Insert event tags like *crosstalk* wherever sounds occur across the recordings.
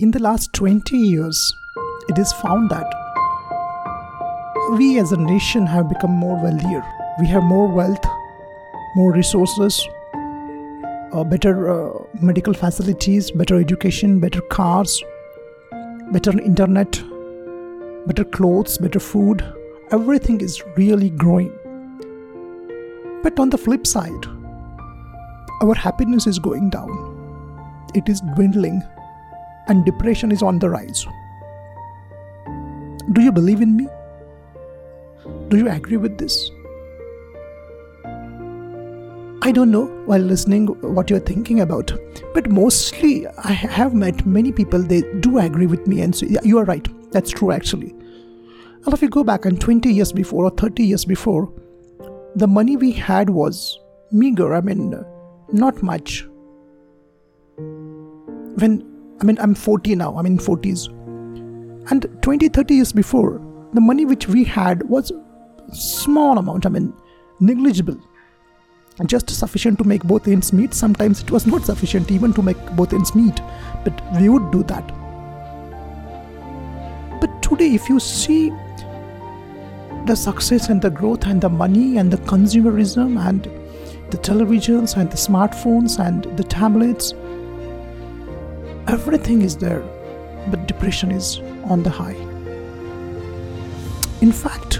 In the last 20 years, it is found that we as a nation have become more wealthier. We have more wealth, more resources, uh, better uh, medical facilities, better education, better cars, better internet, better clothes, better food. Everything is really growing. But on the flip side, our happiness is going down. It is dwindling, and depression is on the rise. Do you believe in me? Do you agree with this? I don't know while listening what you're thinking about, but mostly I have met many people, they do agree with me and say, yeah, you are right. That's true actually. And if you go back and 20 years before or 30 years before, the money we had was meager. I mean, not much. When, I mean, I'm 40 now, I'm in 40s. And 20, 30 years before, the money which we had was small amount, I mean, negligible just sufficient to make both ends meet. Sometimes it was not sufficient even to make both ends meet, but we would do that. But today, if you see the success and the growth and the money and the consumerism and the televisions and the smartphones and the tablets, everything is there, but depression is on the high. In fact,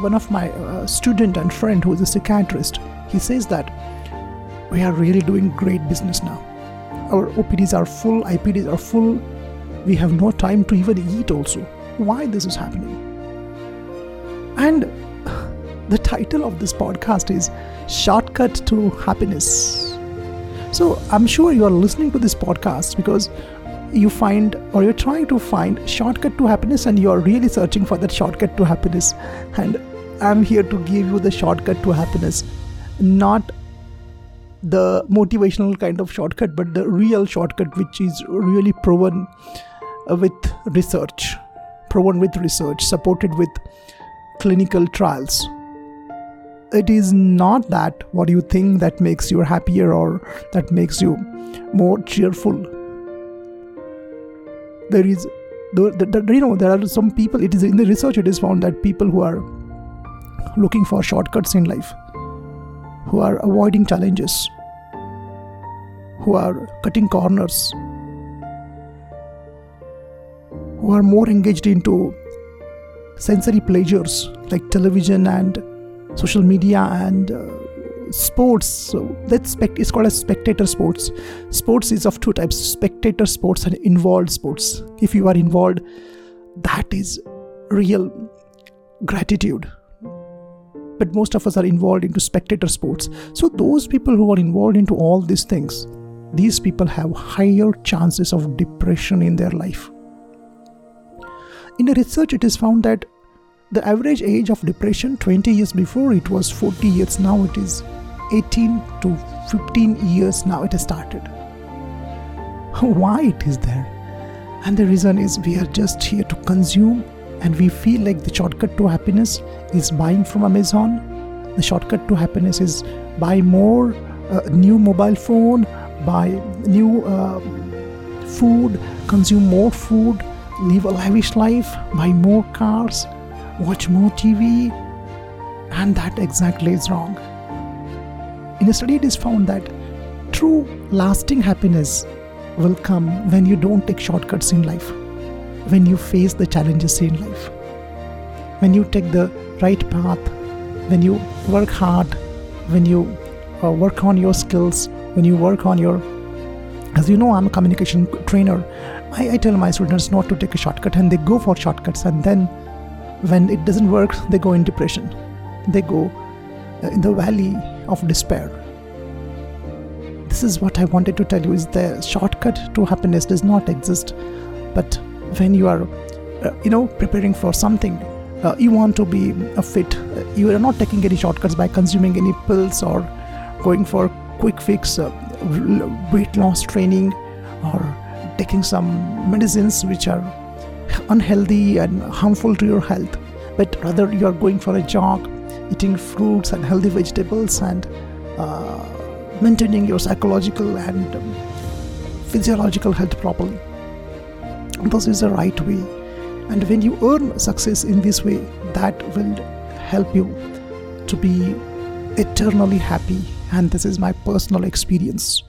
one of my uh, student and friend who is a psychiatrist, he says that we are really doing great business now. Our OPDs are full, IPDs are full. We have no time to even eat also. Why this is happening? And *sighs* the title of this podcast is Shortcut to Happiness. So I'm sure you are listening to this podcast because you find or you're trying to find shortcut to happiness and you're really searching for that shortcut to happiness. And i'm here to give you the shortcut to happiness. Not the motivational kind of shortcut but the real shortcut which is really proven with research proven with research supported with clinical trials it is not that what you think that makes you happier or that makes you more cheerful. There is the, the, the, you know there are some people it is in the research it is found that people who are looking for shortcuts in life who are avoiding challenges who are cutting corners who are more engaged into sensory pleasures like television and social media and uh, sports. So that's spect- it's called as spectator sports. Sports is of two types spectator sports and involved sports. If you are involved that is real gratitude. But most of us are involved into spectator sports. So those people who are involved into all these things these people have higher chances of depression in their life. In a research it is found that the average age of depression 20 years before it was 40 years now it is 18 to 15 years now it has started. Why it is there? And the reason is we are just here to consume and we feel like the shortcut to happiness is buying from Amazon. The shortcut to happiness is buy more uh, new mobile phone, buy new uh, food, consume more food, live a lavish life, buy more cars, watch more TV, and that exactly is wrong. In a study, it is found that true lasting happiness will come when you don't take shortcuts in life, when you face the challenges in life, when you take the right path, when you work hard, when you uh, work on your skills, when you work on your as you know, I'm a communication trainer. I, I tell my students not to take a shortcut and they go for shortcuts, and then when it doesn't work, they go in depression. They go uh, in the valley of despair. This is what I wanted to tell you is the shortcut to happiness does not exist. But when you are uh, you know preparing for something uh, you want to be a fit uh, you are not taking any shortcuts by consuming any pills or going for quick fix uh, weight loss training or taking some medicines which are unhealthy and harmful to your health but rather you are going for a jog eating fruits and healthy vegetables and uh, maintaining your psychological and um, physiological health properly. this is the right way. And when you earn success in this way that will help you to be eternally happy. And this is my personal experience